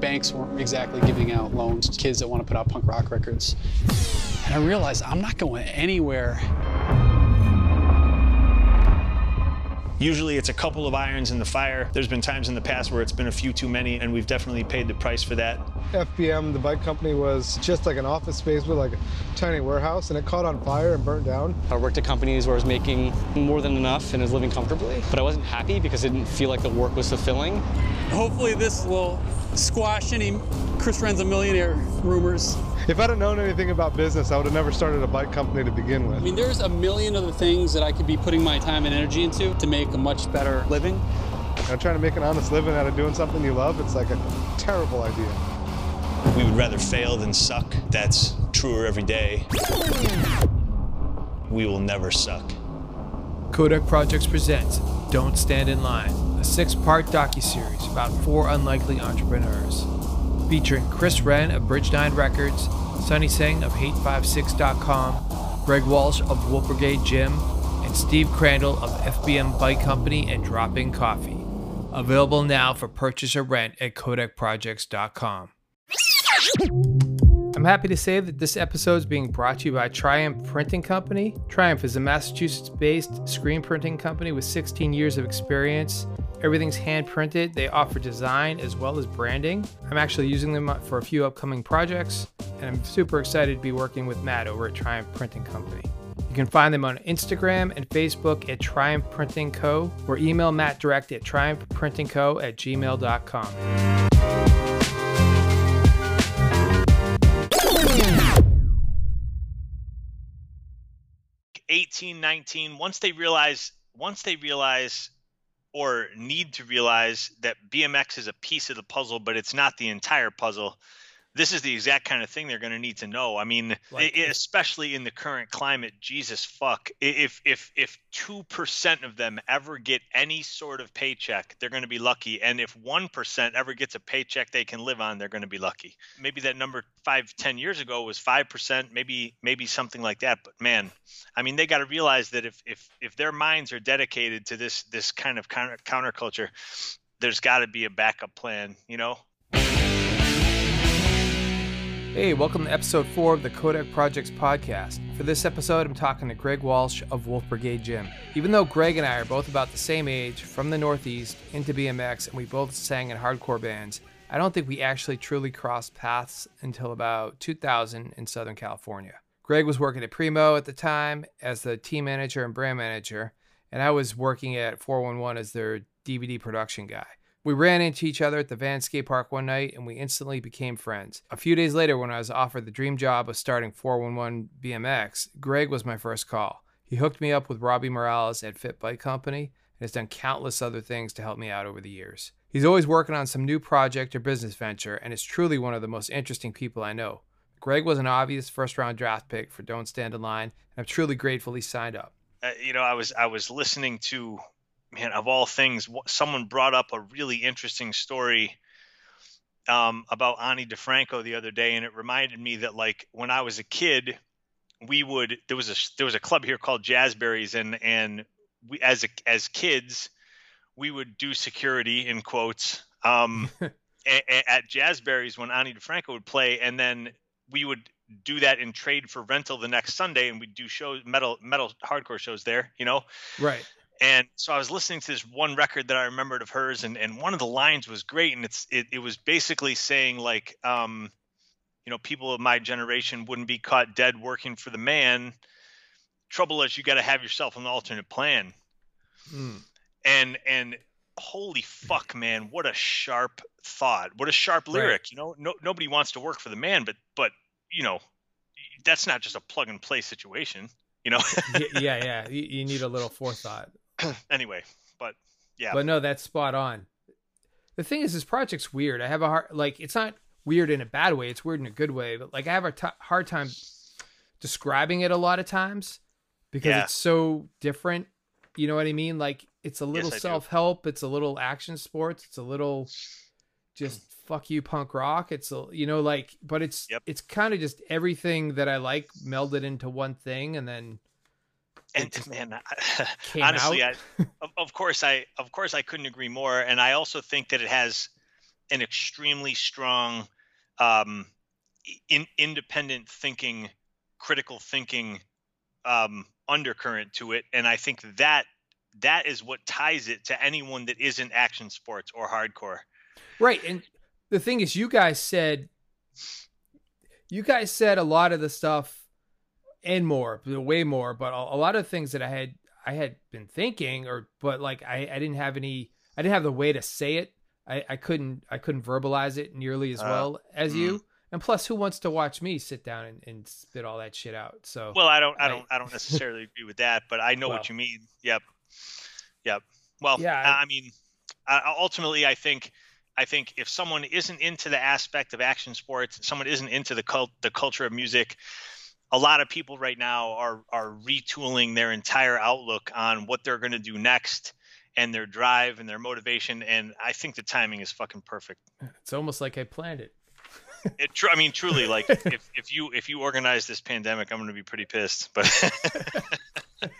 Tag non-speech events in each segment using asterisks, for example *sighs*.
banks weren't exactly giving out loans to kids that want to put out punk rock records. And I realized I'm not going anywhere Usually it's a couple of irons in the fire. There's been times in the past where it's been a few too many, and we've definitely paid the price for that. FBM, the bike company, was just like an office space with like a tiny warehouse, and it caught on fire and burned down. I worked at companies where I was making more than enough and was living comfortably, but I wasn't happy because it didn't feel like the work was fulfilling. Hopefully this will squash any Chris Wren's a millionaire rumors. If I'd have known anything about business, I would have never started a bike company to begin with. I mean, there's a million other things that I could be putting my time and energy into to make a much better living. I'm trying to make an honest living out of doing something you love. It's like a terrible idea. We would rather fail than suck. That's truer every day. We will never suck. Kodak Projects presents Don't Stand in Line, a six-part docuseries about four unlikely entrepreneurs featuring Chris Wren of Bridge 9 Records, Sunny Singh of Hate5six.com, Greg Walsh of Wolf Brigade Gym, and Steve Crandall of FBM Bike Company and Dropping Coffee. Available now for purchase or rent at KodakProjects.com. I'm happy to say that this episode is being brought to you by Triumph Printing Company. Triumph is a Massachusetts based screen printing company with 16 years of experience Everything's hand printed. They offer design as well as branding. I'm actually using them for a few upcoming projects, and I'm super excited to be working with Matt over at Triumph Printing Company. You can find them on Instagram and Facebook at Triumph Printing Co. or email Matt direct at triumphprintingco at gmail.com. Eighteen, nineteen. Once they realize, once they realize or need to realize that BMX is a piece of the puzzle, but it's not the entire puzzle this is the exact kind of thing they're going to need to know. I mean, like, it, especially in the current climate, Jesus fuck. If if if two percent of them ever get any sort of paycheck, they're going to be lucky. And if one percent ever gets a paycheck they can live on, they're going to be lucky. Maybe that number five, ten years ago was five percent, maybe maybe something like that. But man, I mean, they got to realize that if if if their minds are dedicated to this this kind of counter counterculture, there's got to be a backup plan. You know. Hey, welcome to episode 4 of the Kodak Projects podcast. For this episode, I'm talking to Greg Walsh of Wolf Brigade Gym. Even though Greg and I are both about the same age, from the Northeast, into BMX, and we both sang in hardcore bands, I don't think we actually truly crossed paths until about 2000 in Southern California. Greg was working at Primo at the time as the team manager and brand manager, and I was working at 411 as their DVD production guy. We ran into each other at the Van Skate Park one night and we instantly became friends. A few days later, when I was offered the dream job of starting 411 BMX, Greg was my first call. He hooked me up with Robbie Morales at Fit Bike Company and has done countless other things to help me out over the years. He's always working on some new project or business venture and is truly one of the most interesting people I know. Greg was an obvious first round draft pick for Don't Stand in Line, and I'm truly grateful he signed up. Uh, you know, I was I was listening to man, of all things, someone brought up a really interesting story um, about Ani DiFranco the other day, and it reminded me that like when I was a kid, we would there was a there was a club here called Jazzberries, and and we as a, as kids we would do security in quotes um, *laughs* a, at Jazzberries when Ani DiFranco would play, and then we would do that in trade for rental the next Sunday, and we'd do shows metal metal hardcore shows there, you know. Right and so I was listening to this one record that I remembered of hers, and, and one of the lines was great, and it's it, it was basically saying like, um, you know, people of my generation wouldn't be caught dead working for the man. Trouble is, you got to have yourself an alternate plan. Mm. And and holy fuck, man, what a sharp thought! What a sharp lyric! Right. You know, no, nobody wants to work for the man, but but you know, that's not just a plug and play situation. You know. *laughs* yeah, yeah. You, you need a little forethought. *clears throat* anyway, but yeah. But no, that's spot on. The thing is, this project's weird. I have a hard like it's not weird in a bad way. It's weird in a good way. But like I have a t- hard time describing it a lot of times because yeah. it's so different. You know what I mean? Like it's a little yes, self help. It's a little action sports. It's a little just fuck you punk rock. It's a you know like, but it's yep. it's kind of just everything that I like melded into one thing, and then and man, *laughs* honestly, I, *laughs* of, of, course, I of course I couldn't agree more. And I also think that it has an extremely strong um, in, independent thinking, critical thinking um, undercurrent to it, and I think that that is what ties it to anyone that isn't action sports or hardcore. Right, and the thing is, you guys said you guys said a lot of the stuff and more, way more, but a lot of things that I had I had been thinking, or but like I I didn't have any I didn't have the way to say it. I I couldn't I couldn't verbalize it nearly as uh, well as mm. you. And plus, who wants to watch me sit down and, and spit all that shit out? So well, I don't, I don't, I don't necessarily *laughs* agree with that, but I know well, what you mean. Yep, yep. Well, yeah. I, I mean, ultimately, I think, I think if someone isn't into the aspect of action sports, someone isn't into the cult, the culture of music, a lot of people right now are are retooling their entire outlook on what they're going to do next and their drive and their motivation and i think the timing is fucking perfect it's almost like i planned it it, tr- I mean, truly, like *laughs* if, if you if you organize this pandemic, I'm going to be pretty pissed. But *laughs* all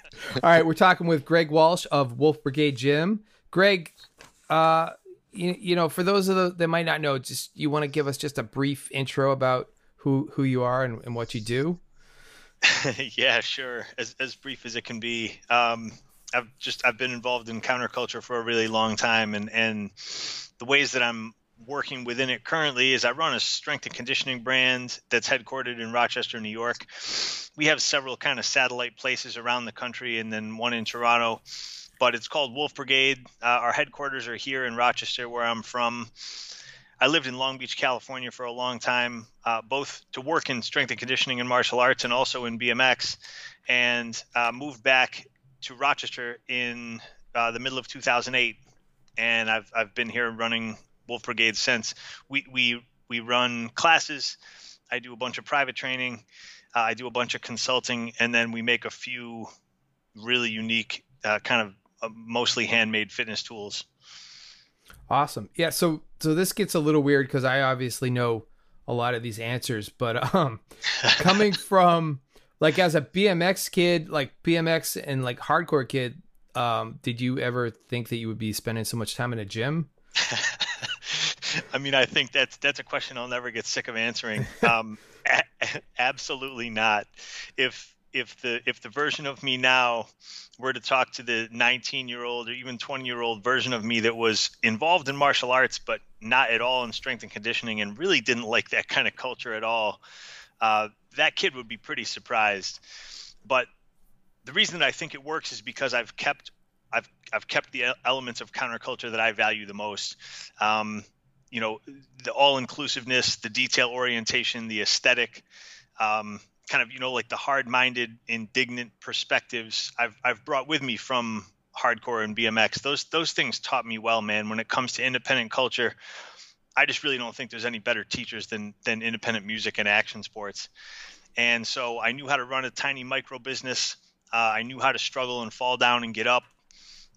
right, we're talking with Greg Walsh of Wolf Brigade Gym. Greg, uh, you, you know, for those of the that might not know, just you want to give us just a brief intro about who who you are and, and what you do. *laughs* yeah, sure. As as brief as it can be. Um, I've just I've been involved in counterculture for a really long time, and and the ways that I'm working within it currently is I run a strength and conditioning brand that's headquartered in Rochester, New York. We have several kind of satellite places around the country and then one in Toronto, but it's called Wolf Brigade. Uh, our headquarters are here in Rochester, where I'm from. I lived in Long Beach, California for a long time, uh, both to work in strength and conditioning and martial arts and also in BMX, and uh, moved back to Rochester in uh, the middle of 2008 and I've I've been here running Wolf Brigade since. We we we run classes. I do a bunch of private training. Uh, I do a bunch of consulting, and then we make a few really unique, uh, kind of uh, mostly handmade fitness tools. Awesome. Yeah. So so this gets a little weird because I obviously know a lot of these answers, but *laughs* um, coming *laughs* from like as a BMX kid, like BMX and like hardcore kid, um, did you ever think that you would be spending so much time in a gym? *laughs* I mean, I think that's that's a question I'll never get sick of answering. Um, a- absolutely not. If if the if the version of me now were to talk to the 19 year old or even 20 year old version of me that was involved in martial arts but not at all in strength and conditioning and really didn't like that kind of culture at all, uh, that kid would be pretty surprised. But the reason that I think it works is because I've kept I've I've kept the elements of counterculture that I value the most. Um, you know, the all inclusiveness, the detail orientation, the aesthetic, um, kind of you know like the hard minded, indignant perspectives I've I've brought with me from hardcore and BMX. Those those things taught me well, man. When it comes to independent culture, I just really don't think there's any better teachers than than independent music and action sports. And so I knew how to run a tiny micro business. Uh, I knew how to struggle and fall down and get up.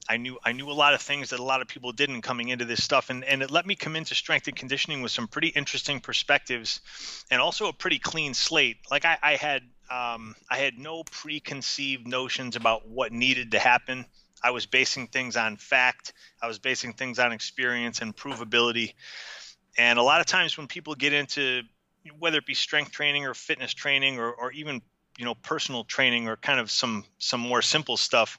I knew I knew a lot of things that a lot of people didn't coming into this stuff, and and it let me come into strength and conditioning with some pretty interesting perspectives, and also a pretty clean slate. Like I, I had um, I had no preconceived notions about what needed to happen. I was basing things on fact. I was basing things on experience and provability. And a lot of times when people get into whether it be strength training or fitness training or, or even you know personal training or kind of some some more simple stuff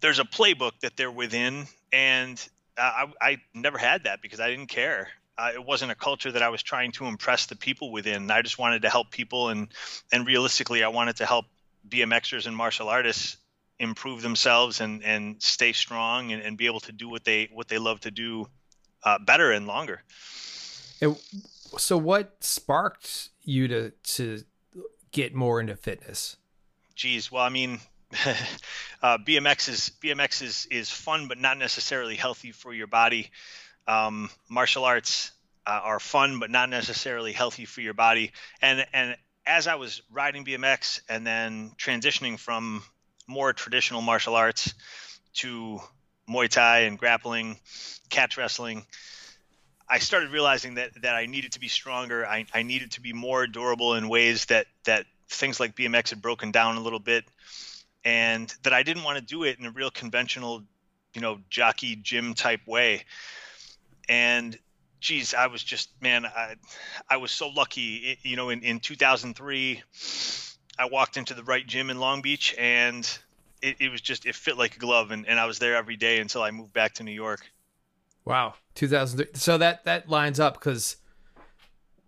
there's a playbook that they're within, and I, I never had that because I didn't care. Uh, it wasn't a culture that I was trying to impress the people within. I just wanted to help people, and and realistically, I wanted to help BMXers and martial artists improve themselves and and stay strong and, and be able to do what they what they love to do uh, better and longer. so, what sparked you to to get more into fitness? Geez, well, I mean, *laughs* uh, BMX is BMX is is fun, but not necessarily healthy for your body. Um, martial arts uh, are fun, but not necessarily healthy for your body. And and as I was riding BMX and then transitioning from more traditional martial arts to Muay Thai and grappling, catch wrestling, I started realizing that that I needed to be stronger. I, I needed to be more durable in ways that that things like BMX had broken down a little bit and that I didn't want to do it in a real conventional, you know, jockey gym type way. And geez, I was just man, I I was so lucky. you know, in in 2003, I walked into the right gym in Long Beach, and it, it was just it fit like a glove, and, and I was there every day until I moved back to New York. Wow, 2003. So that that lines up because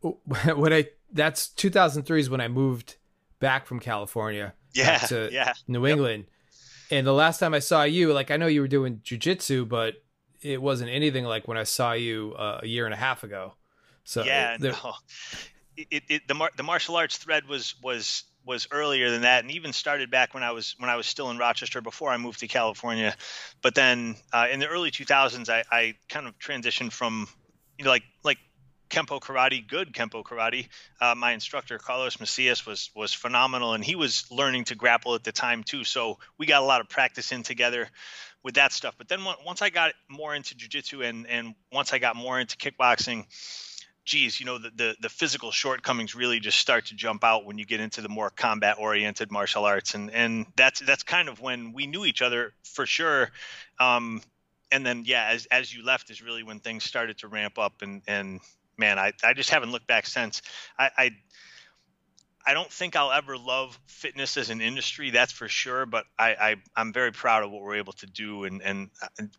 when *laughs* I that's 2003 is when I moved back from California yeah, to yeah. New England. Yep. And the last time I saw you, like I know you were doing jujitsu, but it wasn't anything like when I saw you uh, a year and a half ago. So yeah, no. it, it, the mar- the martial arts thread was was was earlier than that, and even started back when I was when I was still in Rochester before I moved to California. But then uh, in the early 2000s, I, I kind of transitioned from you know like like kempo karate, good kempo karate. Uh, my instructor Carlos Macias was was phenomenal, and he was learning to grapple at the time too. So we got a lot of practice in together with that stuff. But then once I got more into jujitsu and and once I got more into kickboxing, geez, you know the, the the physical shortcomings really just start to jump out when you get into the more combat oriented martial arts, and and that's that's kind of when we knew each other for sure. Um, and then yeah, as as you left is really when things started to ramp up and and man, I, I just haven't looked back since. I, I I don't think I'll ever love fitness as an industry, that's for sure. But I, I am very proud of what we're able to do, and and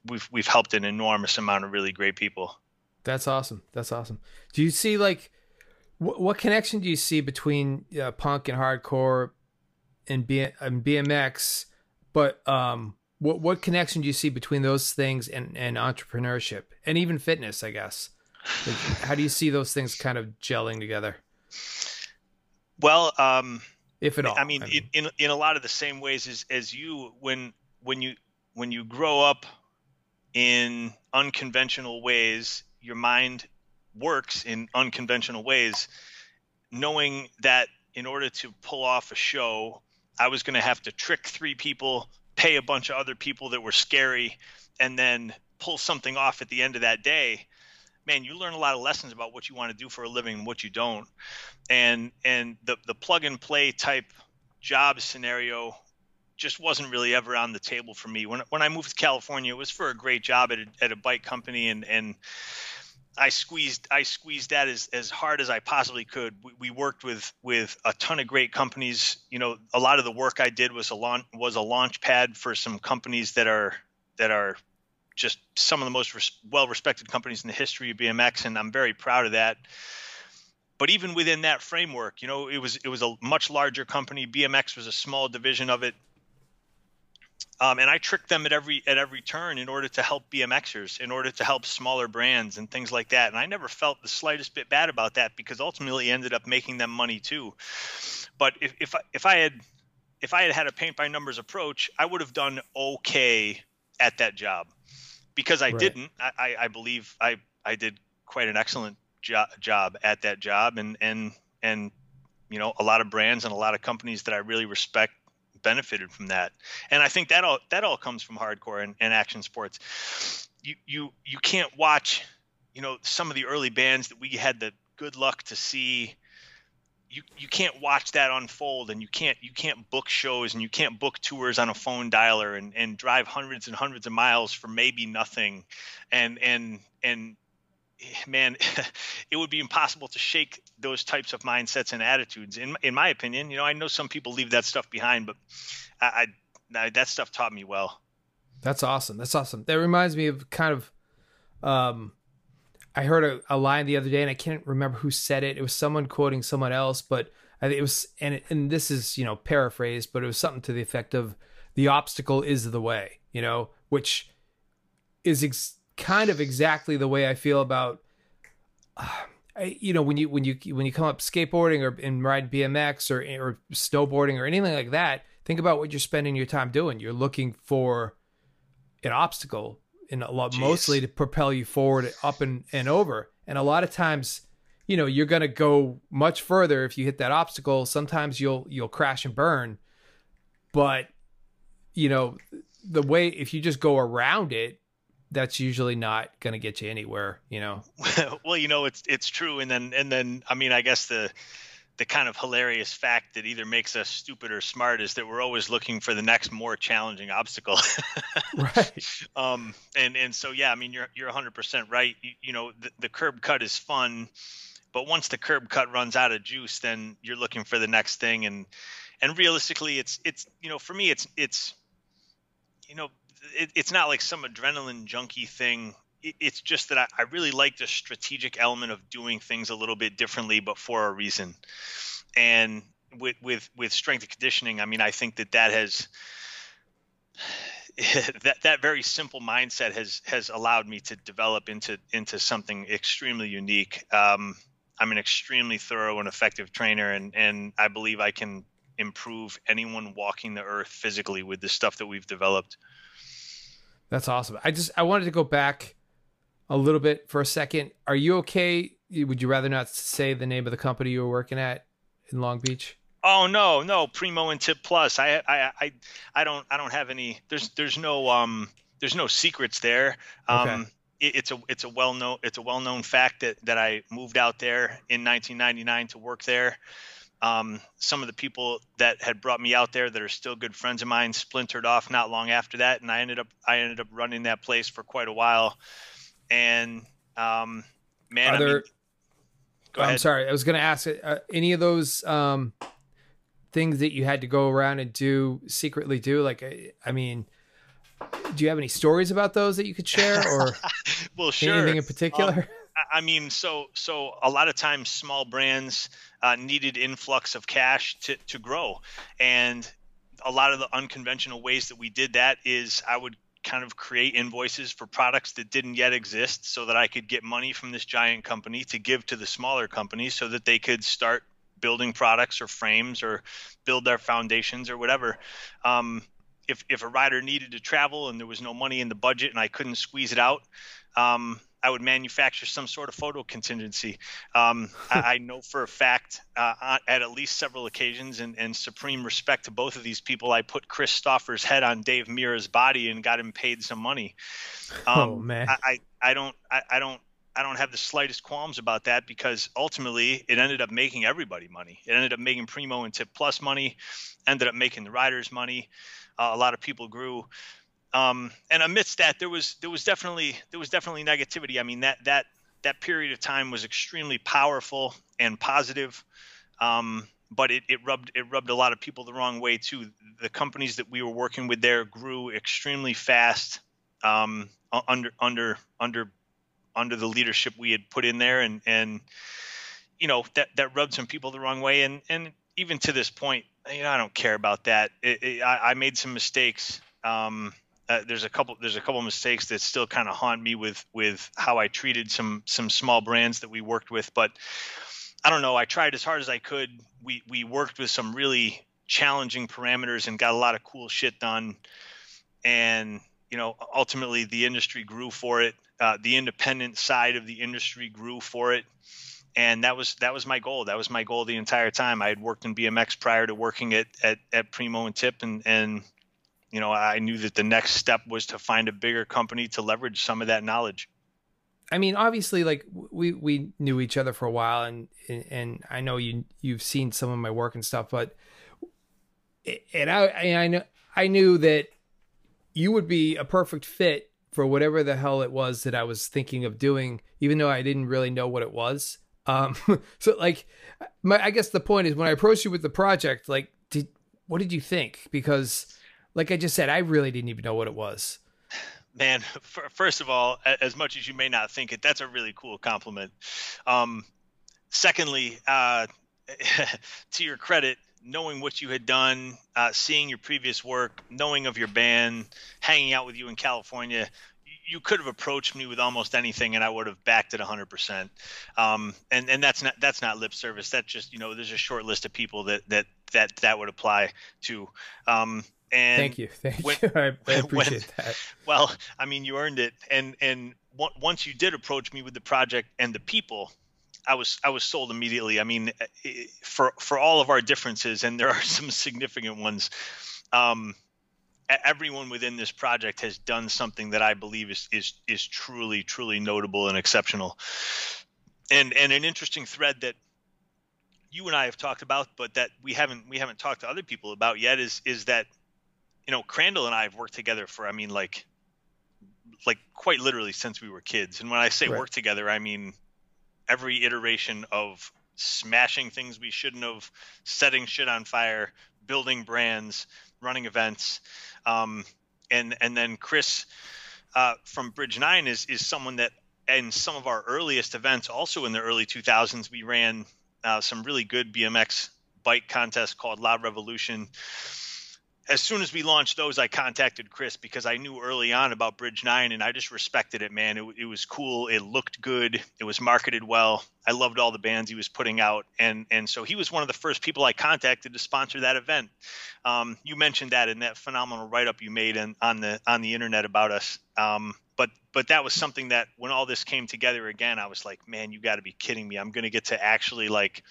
we've we've helped an enormous amount of really great people. That's awesome. That's awesome. Do you see like what, what connection do you see between uh, punk and hardcore and, B, and BMX? But um, what what connection do you see between those things and and entrepreneurship and even fitness? I guess. Like, how do you see those things kind of gelling together? Well, um, if at all, I mean, I mean, in in a lot of the same ways as as you when when you when you grow up in unconventional ways, your mind works in unconventional ways, knowing that in order to pull off a show, I was going to have to trick three people, pay a bunch of other people that were scary, and then pull something off at the end of that day man, you learn a lot of lessons about what you want to do for a living and what you don't. And and the the plug and play type job scenario just wasn't really ever on the table for me. When when I moved to California, it was for a great job at a, at a bike company, and and I squeezed I squeezed that as, as hard as I possibly could. We, we, worked with with a ton of great companies. You know, a lot of the work I did was a launch was a launch pad for some companies that are that are just some of the most res- well respected companies in the history of BMX, and I'm very proud of that. But even within that framework, you know, it was it was a much larger company. BMX was a small division of it, um, and I tricked them at every at every turn in order to help BMXers, in order to help smaller brands and things like that. And I never felt the slightest bit bad about that because ultimately ended up making them money too. But if if I, if I had if I had had a paint by numbers approach, I would have done okay at that job because I right. didn't, I, I believe I, I did quite an excellent jo- job at that job, and and and you know a lot of brands and a lot of companies that I really respect benefited from that. And I think that all that all comes from hardcore and, and action sports. You you you can't watch, you know, some of the early bands that we had the good luck to see you you can't watch that unfold and you can't you can't book shows and you can't book tours on a phone dialer and, and drive hundreds and hundreds of miles for maybe nothing. And and and man *laughs* it would be impossible to shake those types of mindsets and attitudes. In in my opinion you know i know some people leave that stuff behind but i, I that stuff taught me well. That's awesome. That's awesome. That reminds me of kind of um I heard a, a, line the other day, and I can't remember who said it. It was someone quoting someone else, but it was, and and this is you know paraphrased, but it was something to the effect of, "The obstacle is the way," you know, which is ex- kind of exactly the way I feel about, uh, *sighs* I, you know, when you when you when you come up skateboarding or and ride BMX or or snowboarding or anything like that. Think about what you're spending your time doing. You're looking for an obstacle in a lot Jeez. mostly to propel you forward up and, and over. And a lot of times you know you're going to go much further if you hit that obstacle. Sometimes you'll you'll crash and burn. But you know the way if you just go around it that's usually not going to get you anywhere you know? *laughs* Well you know it's it's true. And then and then i mean i guess the the kind of hilarious fact that either makes us stupid or smart is that we're always looking for the next more challenging obstacle. *laughs* right. Um, and and so yeah, I mean you're you're 100% right. You, you know the, the curb cut is fun, but once the curb cut runs out of juice, then you're looking for the next thing. And and realistically, it's it's you know for me it's it's you know it, it's not like some adrenaline junkie thing it's just that I, I, really like the strategic element of doing things a little bit differently, but for a reason. And with with with strength and conditioning, I mean, I think that that has *sighs* that that very simple mindset has has allowed me to develop into into something extremely unique. Um, I'm an extremely thorough and effective trainer, and and I believe I can improve anyone walking the earth physically with the stuff that we've developed. That's awesome. I just I wanted to go back a little bit for a second. Are you okay? Would you rather not say the name of the company you were working at in Long Beach? Oh no, no, Primo and Tip Plus. I, I, I, I don't, I don't have any. There's, there's no, um, there's no secrets there. Um, okay. it, it's a, it's a well known, it's a well known fact that that I moved out there in 1999 to work there. Um, some of the people that had brought me out there that are still good friends of mine splintered off not long after that, and I ended up, I ended up running that place for quite a while and um, man, there, I mean, I'm ahead. sorry, I was going to ask uh, any of those um, things that you had to go around and do secretly do. Like, I mean, do you have any stories about those that you could share, or *laughs* well, sure, anything in particular? Um, I mean, so so a lot of times small brands uh, needed influx of cash to to grow, and a lot of the unconventional ways that we did that is I would kind of create invoices for products that didn't yet exist so that I could get money from this giant company to give to the smaller companies so that they could start building products or frames or build their foundations or whatever. Um, if, if a rider needed to travel and there was no money in the budget and I couldn't squeeze it out, um, I would manufacture some sort of photo contingency. Um, I, I, know for a fact uh, at at least several occasions, and, and, supreme respect to both of these people, I put Chris Stauffer's head on Dave Mirra's body and got him paid some money. Oh, um, oh man, I, I, I don't I, I don't I don't have the slightest qualms about that because ultimately it ended up making everybody money. It ended up making Primo and Tip Plus money, ended up making the riders money. Uh, a lot of people grew. Um, and amidst that, there was there was definitely there was definitely negativity. I mean that that that period of time was extremely powerful and positive, um, but it, it rubbed it rubbed a lot of people the wrong way too. The companies that we were working with there grew extremely fast um, under under under under the leadership we had put in there, and and you know that that rubbed some people the wrong way. And and even to this point, you know, I don't care about that. It, it, I, I made some mistakes. Um, uh, there's a couple there's a couple mistakes that still kind of haunt me with with how I treated some some small brands that we worked with but I don't know. I tried as hard as I could. We we worked with some really challenging parameters and got a lot of cool shit done. And you know ultimately the industry grew for it. Uh, the independent side of the industry grew for it. And that was that was my goal. That was my goal the entire time. I had worked in BMX prior to working at at, at Primo and Tip and and you know, I knew that the next step was to find a bigger company to leverage some of that knowledge. I mean, obviously, like we we knew each other for a while, and and I know you you've seen some of my work and stuff, but and I I know I knew that you would be a perfect fit for whatever the hell it was that I was thinking of doing, even though I didn't really know what it was. Um, *laughs* so like, my I guess the point is when I approached you with the project, like, did what did you think? Because like I just said, I really didn't even know what it was. Man, first of all, as much as you may not think it, that's a really cool compliment. Um, secondly, uh, *laughs* to your credit, knowing what you had done, uh, seeing your previous work, knowing of your band, hanging out with you in California, you could have approached me with almost anything and I would have backed it 100%. Um, and, and that's not, that's not lip service. That's just, you know, there's a short list of people that, that, that, that would apply to. Um, and thank you, thank when, you. *laughs* I, I *laughs* appreciate when, that. Well, I mean, you earned it. And and once you did approach me with the project and the people, I was I was sold immediately. I mean, eh, for for all of our differences, and there are *laughs* some significant ones. Um, everyone within this project has done something that I believe is is is truly truly notable and exceptional. And and an interesting thread that you and I have talked about, but that we haven't we haven't talked to other people about yet is is that you know Crandall and I have worked together for I mean like like quite literally since we were kids. And when I say Right. work together, I mean every iteration of smashing things we shouldn't have, setting shit on fire, building brands, running events. Um, and and then Chris uh, from Bridge Nine is is someone that in some of our earliest events, also in the early 2000s, we ran uh, some really good BMX bike contest called Loud Revolution. As soon as we launched those, I contacted Chris because I knew early on about Bridge Nine, and I just respected it, man. It, it was cool. It looked good. It was marketed well. I loved all the bands he was putting out, and and so he was one of the first people I contacted to sponsor that event. Um, you mentioned that in that phenomenal write-up you made in, on the on the internet about us. Um, but but that was something that when all this came together again, I was like, man, you got to be kidding me! I'm going to get to actually like,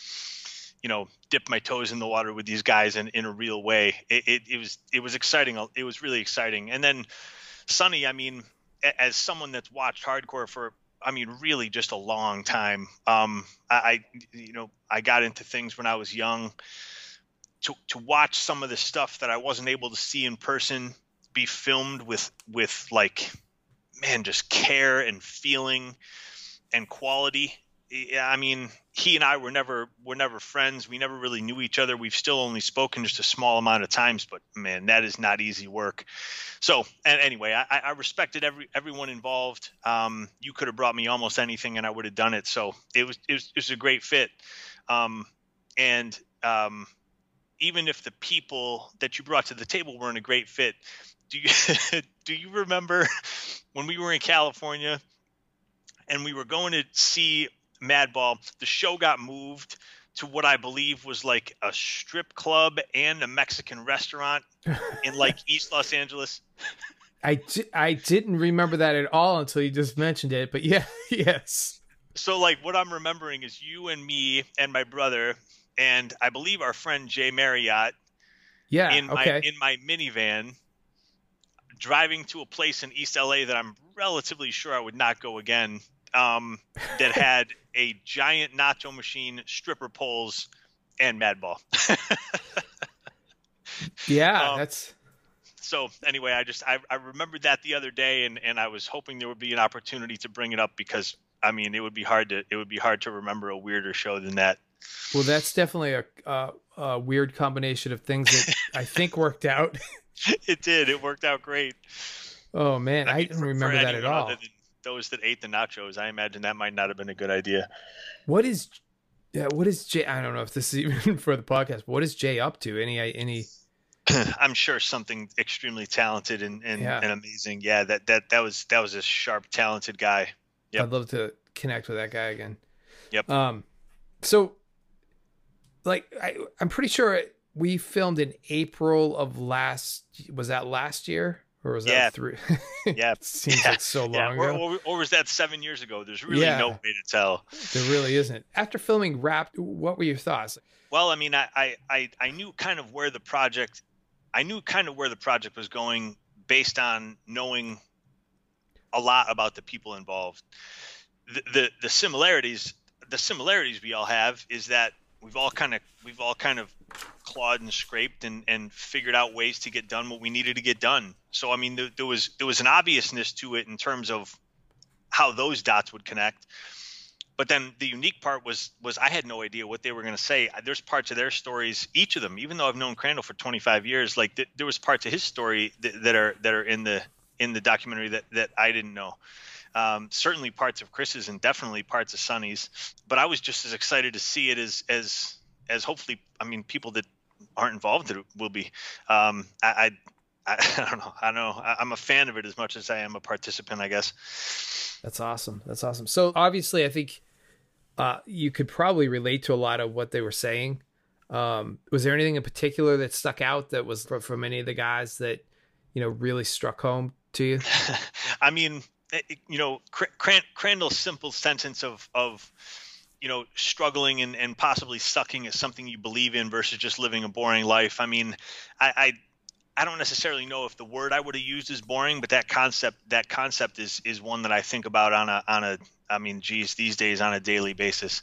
you know, dip my toes in the water with these guys in, in a real way. It, it, it was it was exciting. It was really exciting. And then Sunny, I mean, as someone that's watched hardcore for I mean, really just a long time. Um, I, I, you know, I got into things when I was young. To to watch some of the stuff that I wasn't able to see in person be filmed with with like, man, just care and feeling and quality. I mean, he and I were never were never friends. We never really knew each other. We've still only spoken just a small amount of times, but man, that is not easy work. So, and anyway, I, I respected every everyone involved. Um, you could have brought me almost anything, and I would have done it. So it was it was, it was a great fit. Um, and um, even if the people that you brought to the table weren't a great fit, do you *laughs* do you remember *laughs* when we were in California and we were going to see Madball? The show got moved to what I believe was like a strip club and a Mexican restaurant *laughs* in like East Los Angeles. I, di- I didn't remember that at all until you just mentioned it, but yeah, *laughs* yes. So like what I'm remembering is you and me and my brother and I believe our friend Jay Marriott Yeah, in my okay. in my minivan driving to a place in East LA that I'm relatively sure I would not go again. Um, that *laughs* had a giant nacho machine, stripper poles, and Madball. *laughs* yeah, um, that's so anyway, I just I, I remembered that the other day, and and I was hoping there would be an opportunity to bring it up because I mean it would be hard to it would be hard to remember a weirder show than that. well, that's definitely a, a, a weird combination of things that *laughs* I think worked out. it did. It worked out great. Oh man, I, mean, didn't remember that at all. than those that ate the nachos, I imagine that might not have been a good idea. What is, yeah, what is Jay? I don't know if this is *laughs* even for the podcast. But what is Jay up to? Any any? *clears throat* I'm sure something extremely talented and, and, Yeah. and amazing. Yeah, that, that that was that was a sharp, talented guy. Yep. I'd love to connect with that guy again. Yep. Um, so, like, I, I'm pretty sure we filmed in April of last. Was that last year or was Yeah. that three? *laughs* Yeah. Seems Yeah. like so long Yeah, or, ago. or, or was that seven years ago? There's really no way to tell. There really isn't. After filming Wrapped, what were your thoughts? Well, I mean, I, I, I, I knew kind of where the project, I knew kind of where the project was going based on knowing a lot about the people involved. The, the, the similarities, the similarities we all have is that we've all kind of, we've all kind of clawed and scraped and, and figured out ways to get done what we needed to get done. So, I mean, there, there was, there was an obviousness to it in terms of how those dots would connect but then the unique part was was I had no idea what they were going to say. There's parts of their stories, each of them, even though I've known Crandall for 25 years, like th- there was parts of his story that, that are that are in the in the documentary that that I didn't know. Um, certainly parts of Chris's and definitely parts of Sunny's, but I was just as excited to see it as as as hopefully I mean people that aren't involved in it will be. Um, I, I I *laughs* don't know. I know. I'm a fan of it as much as I am a participant, I guess. That's awesome. That's awesome. So obviously, I think uh, you could probably relate to a lot of what they were saying. Um, was there anything in particular that stuck out that was fr- from any of the guys that you know really struck home to you? *laughs* I mean, you know, Cr- Crandall's simple sentence of of you know struggling and, and possibly sucking at something you believe in versus just living a boring life. I mean, I, I I don't necessarily know if the word I would have used is boring, but that concept that concept is is one that I think about on a on a I mean, geez, these days on a daily basis.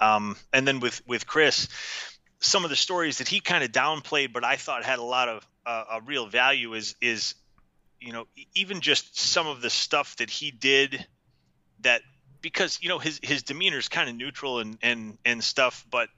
Um, and then with with Chris, some of the stories that he kind of downplayed, but I thought had a lot of uh, a real value is is you know even just some of the stuff that he did that because you know his his demeanor is kind of neutral and and and stuff, but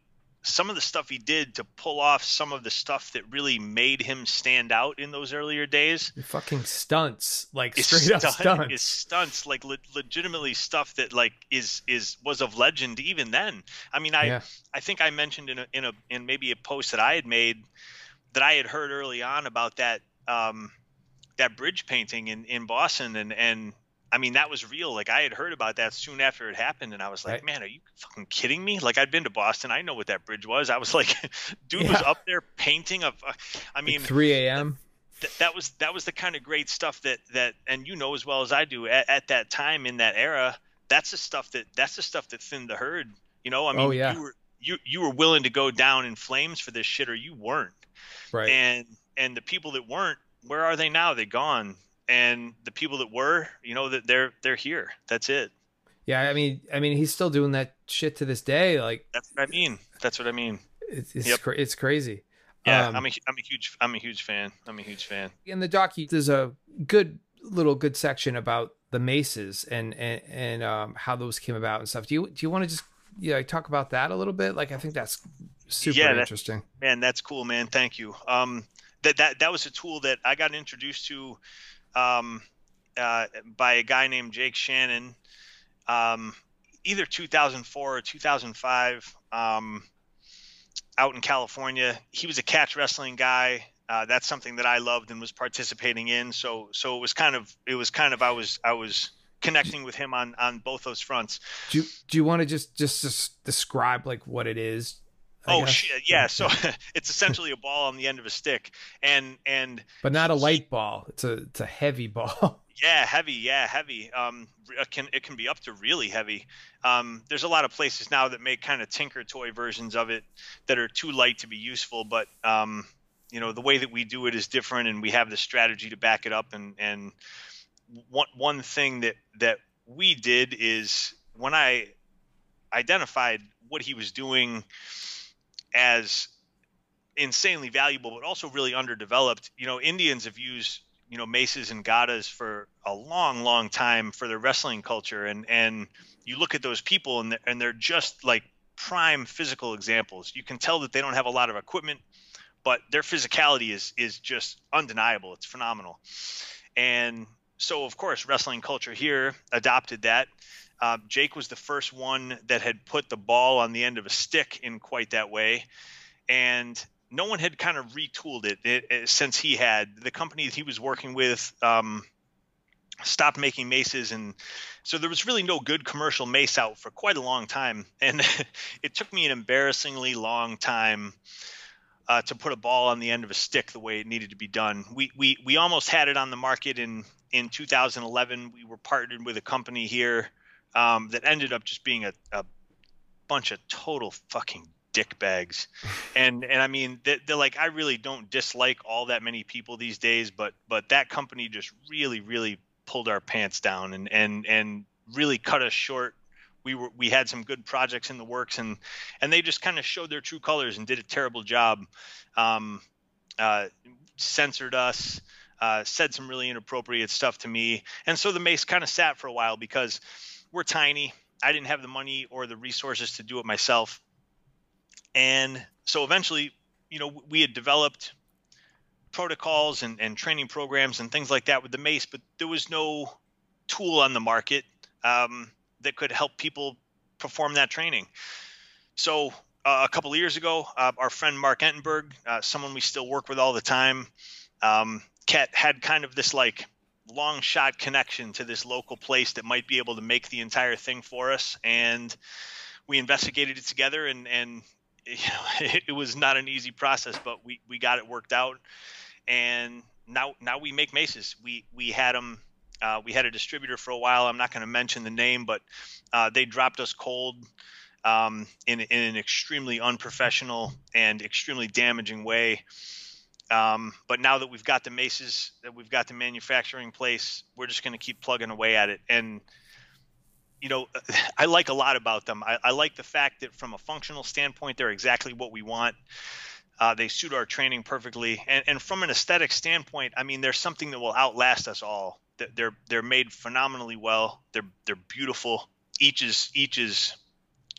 some of the stuff he did to pull off some of the stuff that really made him stand out in those earlier days. Fucking stunts, like straight up stunts. Is stunts like le- legitimately stuff that like is is was of legend even then. I mean, I yeah. I think I mentioned in a in a in maybe a post that I had made that I had heard early on about that um that bridge painting in in Boston and and I mean, that was real. Like I had heard about that soon after it happened, and I was like, right. "Man, are you fucking kidding me?" Like I'd been to Boston, I know what that bridge was. I was like, *laughs* dude yeah. was up there painting a. I mean, like 3 a.m. Th- that was that was the kind of great stuff that that, and you know as well as I do at, at that time in that era. That's the stuff that that's the stuff that thinned the herd. You know, I mean, oh, yeah. you were you you were willing to go down in flames for this shit, or you weren't. Right. And and the people that weren't, where are they now? They gone and the people that were, you know, that they're they're here. That's it. Yeah, I mean, I mean, he's still doing that shit to this day. Like that's what I mean. That's what I mean. It's it's, yep. it's crazy. Yeah, um, I'm a I'm a huge I'm a huge fan. I'm a huge fan. In the doc, there's a good little good section about the maces and and and um, how those came about and stuff. Do you do you want to just yeah talk about that a little bit? Like I think that's super yeah, interesting. Man, that's cool, man. Thank you. Um, that that that was a tool that I got introduced to um, uh, by a guy named Jake Shannon, um, either 2004 or 2005, um, out in California. He was a catch wrestling guy. Uh, that's something that I loved and was participating in. So, so it was kind of, it was kind of, I was, I was connecting with him on on both those fronts. Do you, do you want to just, just just describe like what it is I oh shit, yeah. So *laughs* it's essentially a ball on the end of a stick, and and but not a light ball. It's a it's a heavy *laughs* ball. Yeah, heavy. Yeah, heavy. Um, it can it can be up to really heavy. Um, there's a lot of places now that make kind of tinker toy versions of it that are too light to be useful, but um, you know the way that we do it is different, and we have the strategy to back it up. And and one one thing that that we did is when I identified what he was doing as insanely valuable, but also really underdeveloped. You know, Indians have used you know maces and gadas for a long, long time for their wrestling culture, and and you look at those people and they're, and they're just like prime physical examples. You can tell that they don't have a lot of equipment, but their physicality is is just undeniable. It's phenomenal, and so of course wrestling culture here adopted that uh, Jake was the first one that had put the ball on the end of a stick in quite that way, and no one had kind of retooled it, it, it since he had. The company that he was working with. Um, stopped making maces and so there was really no good commercial mace out for quite a long time. *laughs* And it took me an embarrassingly long time uh, to put a ball on the end of a stick the way it needed to be done. We we we almost had it on the market in in 2011 we were partnered with a company here um, that ended up just being a, a bunch of total fucking dick bags *laughs* and and i mean they're, they're, like i really don't dislike all that many people these days but but that company just really really pulled our pants down and and and really cut us short. We were we had some good projects in the works and and they just kind of showed their true colors and did a terrible job. Um, uh, censored us uh, said some really inappropriate stuff to me. And so the mace kind of sat for a while because we're tiny. I didn't have the money or the resources to do it myself. And so eventually, you know, we had developed protocols and, and training programs and things like that with the mace, but there was no tool on the market um, that could help people perform that training. So uh, a couple of years ago, uh, our friend Mark Entenberg, uh, someone we still work with all the time, um, had kind of this like long shot connection to this local place that might be able to make the entire thing for us. And we investigated it together and and it, *laughs* it was not an easy process but we we got it worked out. And now now we make maces we we had them uh, we had a distributor for a while. I'm not going to mention the name but uh, they dropped us cold um, in, in an extremely unprofessional and extremely damaging way Um, but now that we've got the maces, that we've got the manufacturing place, we're just going to keep plugging away at it. And you know, *sighs* I like a lot about them. I, I, like the fact that from a functional standpoint, they're exactly what we want. Uh, they suit our training perfectly, and, and from an aesthetic standpoint, I mean, there's something that will outlast us all. They're they're made phenomenally well. They're they're beautiful. Each is each is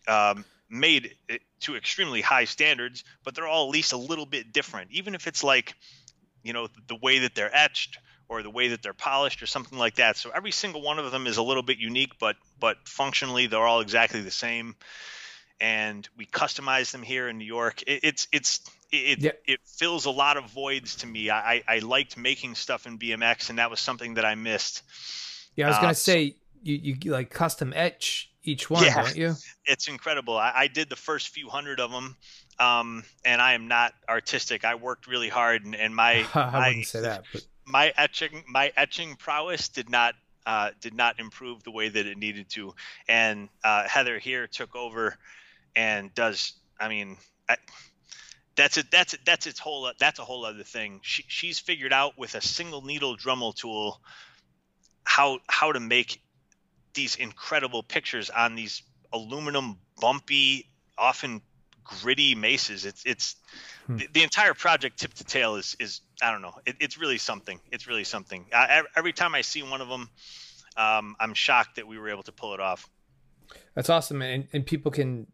um, made to extremely high standards, but they're all at least a little bit different. Even if it's like, you know, the way that they're etched or the way that they're polished or something like that. So every single one of them is a little bit unique, but but functionally they're all exactly the same. And we customize them here in New York. It, it's it's it yeah. it fills a lot of voids to me. I I liked making stuff in BMX, and that was something that I missed. Yeah, I was gonna uh, say you you like custom etch each *laughs* one, yeah, don't you? It's incredible. I, I, did the first few hundred of them, um, and I am not artistic. I worked really hard, and, and my *laughs* I wouldn't say that, but *laughs* my etching my etching prowess did not uh, did not improve the way that it needed to. And uh, Heather here took over and does. I mean, I, that's it. That's it. That's its whole. That's a whole other thing. She, she's figured out with a single needle Dremel tool how how to make these incredible pictures on these aluminum bumpy, often gritty maces. It's it's hmm. the, the, entire project tip to tail is is I don't know. It, it's really something. It's really something. I, every time I see one of them, um, I'm shocked that we were able to pull it off. That's awesome, and and people can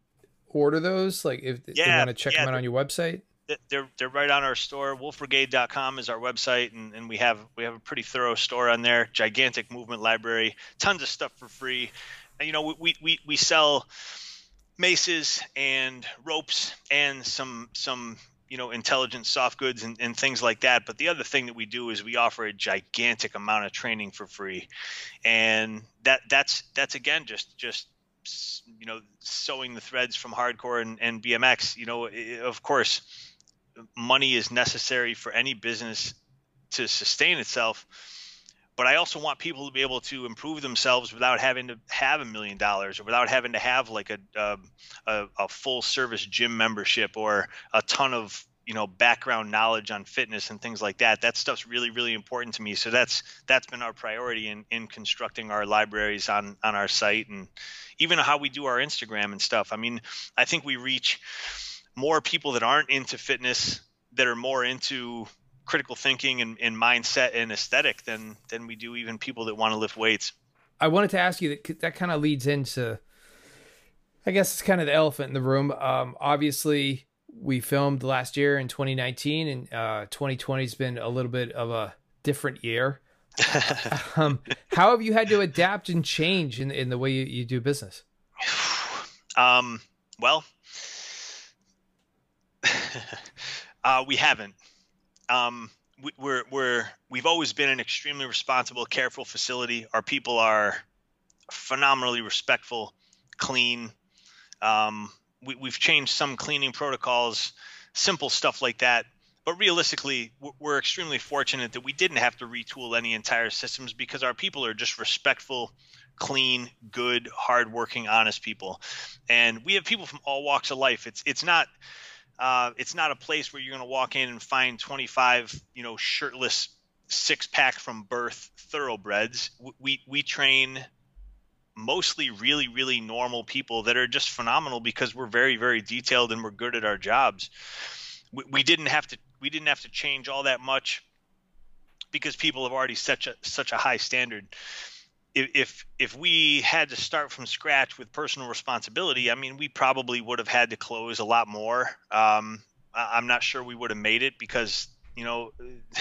order those. Like if yeah, they want to check yeah, them out on your website. They're they're right on our store. Wolfbrigade.com is our website, and, and we have we have a pretty thorough store on there. Gigantic movement library, tons of stuff for free. And, you know, we we we sell maces and ropes and some some you know intelligent soft goods and, and things like that but the other thing that we do is we offer a gigantic amount of training for free and that that's that's again just just you know sewing the threads from hardcore and, and bmx you know of course money is necessary for any business to sustain itself but I also want people to be able to improve themselves without having to have a million dollars or without having to have like a, a, a full service gym membership or a ton of you know background knowledge on fitness and things like that. That stuff's really really important to me. So that's that's been our priority in in constructing our libraries on on our site and even how we do our instagram and stuff. I mean i think we reach more people that aren't into fitness that are more into critical thinking and, and mindset and aesthetic than than we do even people that want to lift weights. I wanted to ask you that that kind of leads into, I guess it's kind of the elephant in the room. Um, obviously, we filmed last year in 2019, and uh, 2020 has been a little bit of a different year. *laughs* um, how have you had to adapt and change in in the way you, you do business? *sighs* Um, well, *laughs* uh, we haven't um, we, we're we're we've always been an extremely responsible, careful facility. Our people are phenomenally respectful, clean. Um, we, we've changed some cleaning protocols, simple stuff like that. But realistically, we're extremely fortunate that we didn't have to retool any entire systems because our people are just respectful, clean, good, hardworking, honest people, and we have people from all walks of life. It's it's not uh, it's not a place where you're going to walk in and find 25, you know, shirtless six pack from birth thoroughbreds. We we train mostly really really normal people that are just phenomenal because we're very very detailed and we're good at our jobs. We, we didn't have to we didn't have to change all that much because people have already such a such a high standard if if we had to start from scratch with personal responsibility, I mean, we probably would have had to close a lot more. Um, I'm not sure we would have made it because you know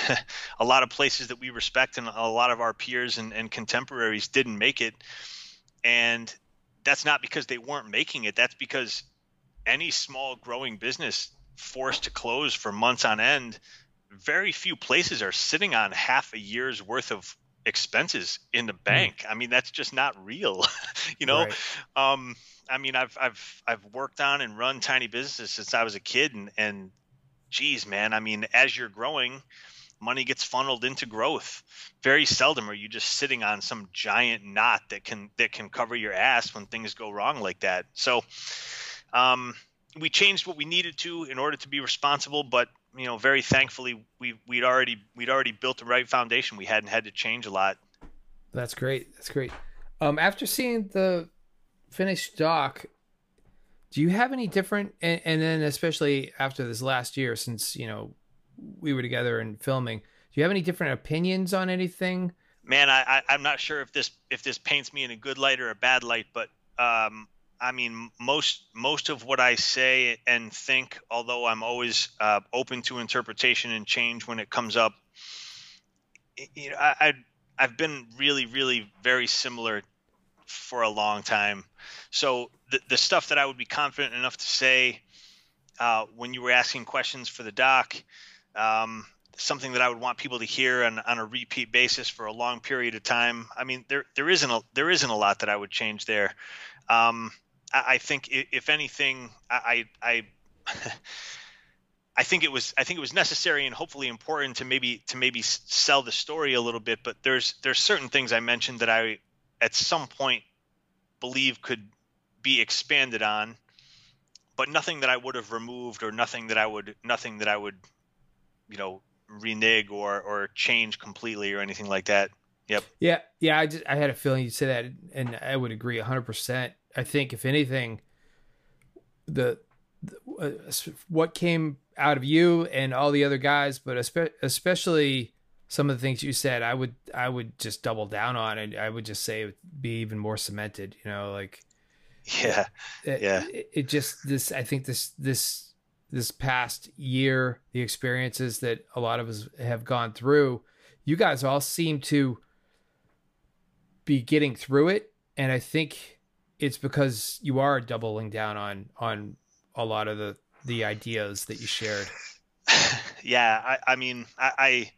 *laughs* a lot of places that we respect and a lot of our peers and, and contemporaries didn't make it, and that's not because they weren't making it. That's because any small growing business forced to close for months on end very few places are sitting on half a year's worth of expenses in the hmm. bank. Mm. I mean, that's just not real. *laughs* you know, right. um, I mean, I've I've I've worked on and run tiny businesses since I was a kid, and and geez, man, I mean, as you're growing, money gets funneled into growth. Very seldom are you just sitting on some giant knot that can that can cover your ass when things go wrong like that. So, um, we changed what we needed to in order to be responsible, but you know, very thankfully, we we'd already we'd already built the right foundation. We hadn't had to change a lot. That's great. That's great. Um, after seeing the finished doc, do you have any different? And, and then especially after this last year, since you know we were together and filming, do you have any different opinions on anything? Man, I, I am not sure if this if this paints me in a good light or a bad light, but um, I mean, most most of what I say and think, although I'm always uh, open to interpretation and change when it comes up, you know, I, I I've been really, really very similar for a long time. So the the stuff that I would be confident enough to say uh, when you were asking questions for the doc, um, something that I would want people to hear on, on a repeat basis for a long period of time. I mean, there there isn't a there isn't a lot that I would change there. Um, I, think if anything, I I *laughs* I think it was I think it was necessary and hopefully important to maybe to maybe sell the story a little bit. But there's there's certain things I mentioned that I at some point believe could be expanded on, but nothing that I would have removed or nothing that I would nothing that I would you know renege or or change completely or anything like that. Yep. Yeah, yeah. I just I had a feeling you'd say that, and I would agree hundred percent. I think if anything, the, the uh, what came out of you and all the other guys, but espe- especially some of the things you said, I would I would just double down on and I would just say it would be even more cemented. You know, like yeah, it, yeah. It, it just this. I think this this this past year, the experiences that a lot of us have gone through, you guys all seem to be getting through it, and I think it's because you are doubling down on on a lot of the the ideas that you shared. *sighs* yeah, I, I mean, I,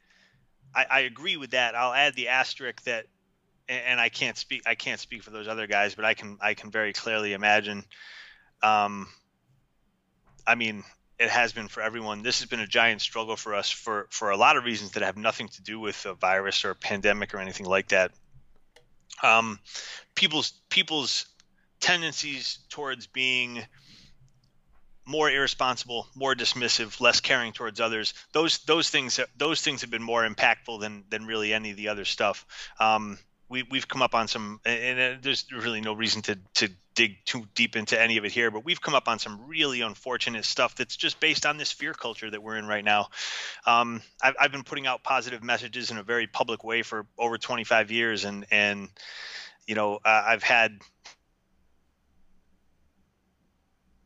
I I agree with that. I'll add the asterisk that, and I can't speak I can't speak for those other guys, but I can I can very clearly imagine. Um, I mean, it has been for everyone. This has been a giant struggle for us for for a lot of reasons that have nothing to do with a virus or a pandemic or anything like that. Um, people's people's tendencies towards being more irresponsible, more dismissive, less caring towards others. Those those things those things have been more impactful than than really any of the other stuff. Um, we we've come up on some, and there's really no reason to to dig too deep into any of it here, but we've come up on some really unfortunate stuff that's just based on this fear culture that we're in right now. Um, I've, I've been putting out positive messages in a very public way for over 25 years, and and you know uh, I've had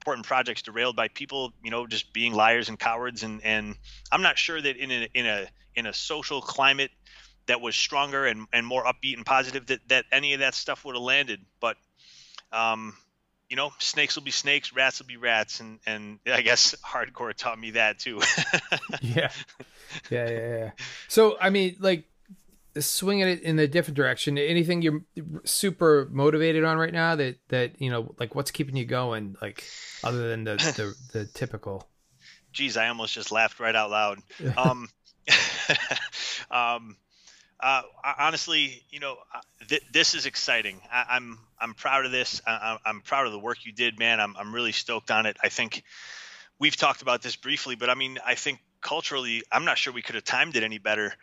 important projects derailed by people, you know, just being liars and cowards. And and I'm not sure that in a in a in a social climate that was stronger and, and more upbeat and positive that that any of that stuff would have landed. But um, you know, snakes will be snakes, rats will be rats, and and I guess hardcore taught me that too. *laughs* yeah, yeah, yeah, yeah. So I mean, like swinging it in a different direction. Anything you're super motivated on right now that that you know, like what's keeping you going, like other than the the, *clears throat* the typical. Geez, I almost just laughed right out loud. um, *laughs* um, uh, honestly, you know, uh, th- this is exciting. I- am I'm, I'm proud of this. I- I'm proud of the work you did, man. I'm I'm really stoked on it. I think we've talked about this briefly, but I mean, I think culturally, I'm not sure we could have timed it any better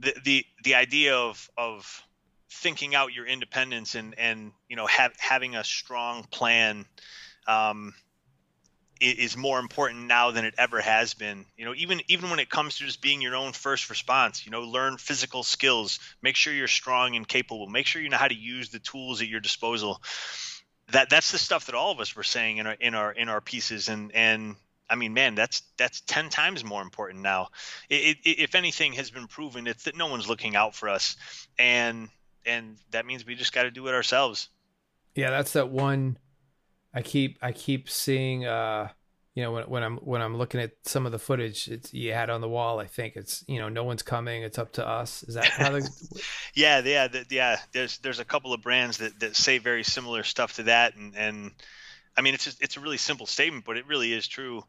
the the the idea of of thinking out your independence and and you know have, having a strong plan um, is more important now than it ever has been. You know, even even when it comes to just being your own first response, you know, learn physical skills, make sure you're strong and capable, make sure you know how to use the tools at your disposal. That that's the stuff that all of us were saying in our in our in our pieces, and and I mean, man, that's that's ten times more important now. It, it, if anything has been proven, it's that no one's looking out for us, and and that means we just got to do it ourselves. Yeah, that's that one. I keep I keep seeing. uh you know when, when i'm when i'm looking at some of the footage it's you had on the wall i think it's you know no one's coming it's up to us is that how the *laughs* yeah yeah the, yeah there's there's a couple of brands that that say very similar stuff to that and and I mean, it's just, it's a really simple statement, but it really is true.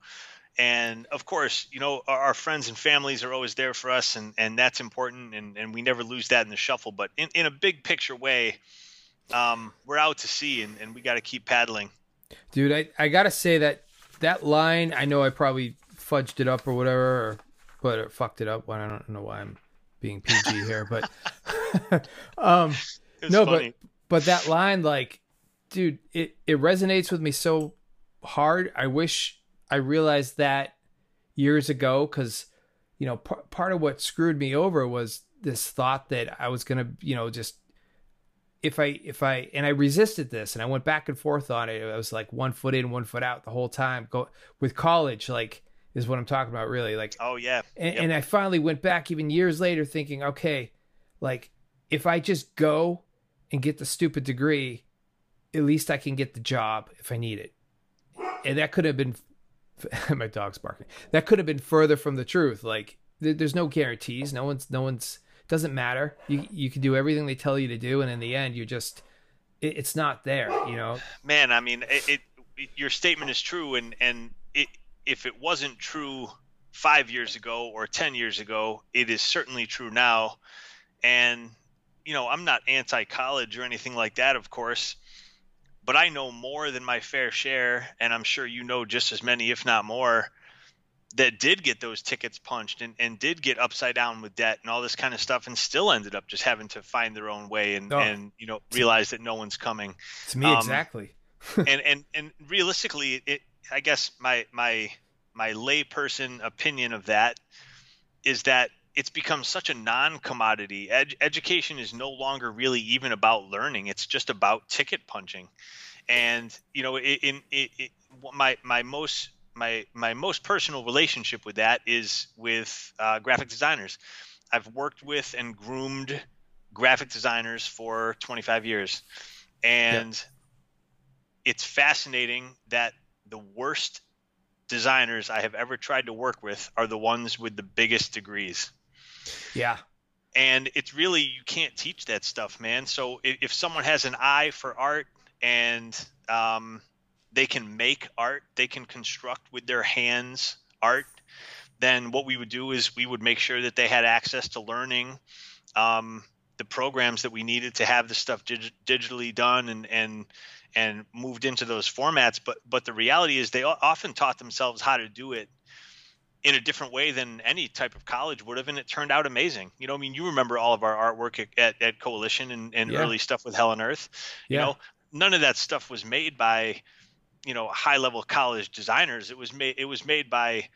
And of course, you know, our, our, friends and families are always there for us, and, and that's important, and, and we never lose that in the shuffle. But in, in a big picture way, um, we're out to sea, and, and we got to keep paddling. Dude, I, I got to say that that line, I know I probably fudged it up or whatever, or but it fucked it up. Well, I don't know why I'm being *laughs* PG here, but *laughs* um, no, funny. but but that line, like, dude, it it resonates with me so hard. I wish I realized that years ago because you know par- part of what screwed me over was this thought that I was gonna you know just if I if I and I resisted this and I went back and forth on it. I was like one foot in, one foot out the whole time. Go with college, like is what I'm talking about. Really, like oh yeah, and, Yep. and I finally went back even years later thinking, okay, like if I just go and get the stupid degree, at least I can get the job if I need it. And that could have been *laughs* my dog's barking. That could have been further from the truth. Like there, there's no guarantees. No one's no one's doesn't matter. You you can do everything they tell you to do, and in the end, you're just it, it's not there. You know. man i mean it, it your statement is true and and it, if it wasn't true five years ago or ten years ago it is certainly true now and you know i'm not anti-college or anything like that of course but i know more than my fair share and i'm sure you know just as many if not more that did get those tickets punched and, and did get upside down with debt and all this kind of stuff and still ended up just having to find their own way and, Oh. and you know realize that no one's coming To me, Um, exactly. *laughs* and and and realistically, it I guess my my my layperson opinion of that is that it's become such a non-commodity. Ed- education is no longer really even about learning; it's just about ticket punching. And you know, in, in it, it, my my most my my most personal relationship with that is with uh, graphic designers. I've worked with and groomed graphic designers for 25 years, and it's fascinating that the worst designers I have ever tried to work with are the ones with the biggest degrees. Yeah. And it's really, you can't teach that stuff, man. So if, if someone has an eye for art and um, they can make art, they can construct with their hands art, then what we would do is we would make sure that they had access to learning um, the programs that we needed to have the stuff dig- digitally done and, and and moved into those formats. But but the reality is they often taught themselves how to do it in a different way than any type of college would have, and it turned out amazing. You know, I mean, you remember all of our artwork at, at, Coalition and, and Yeah. early stuff with Hell on Earth. You know, none of that stuff was made by, you know, high level college designers. It was made it was made by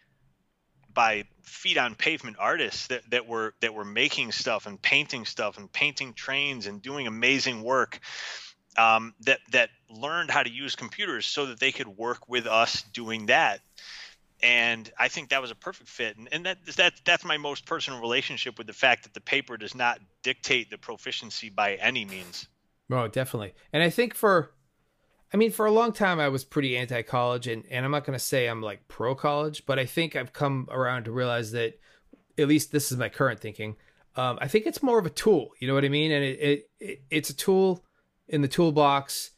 by feet on pavement artists that, that were that were making stuff and painting stuff and painting trains and doing amazing work um, that that learned how to use computers so that they could work with us doing that and I think that was a perfect fit and, and that that that's my most personal relationship with the fact that the paper does not dictate the proficiency by any means Oh, definitely. And I think for, I mean, for a long time, I was pretty anti college, and, and I'm not going to say I'm like pro college, but I think I've come around to realize that, at least this is my current thinking. Um, I think it's more of a tool. You know what I mean? And it, it, it it's a tool in the toolbox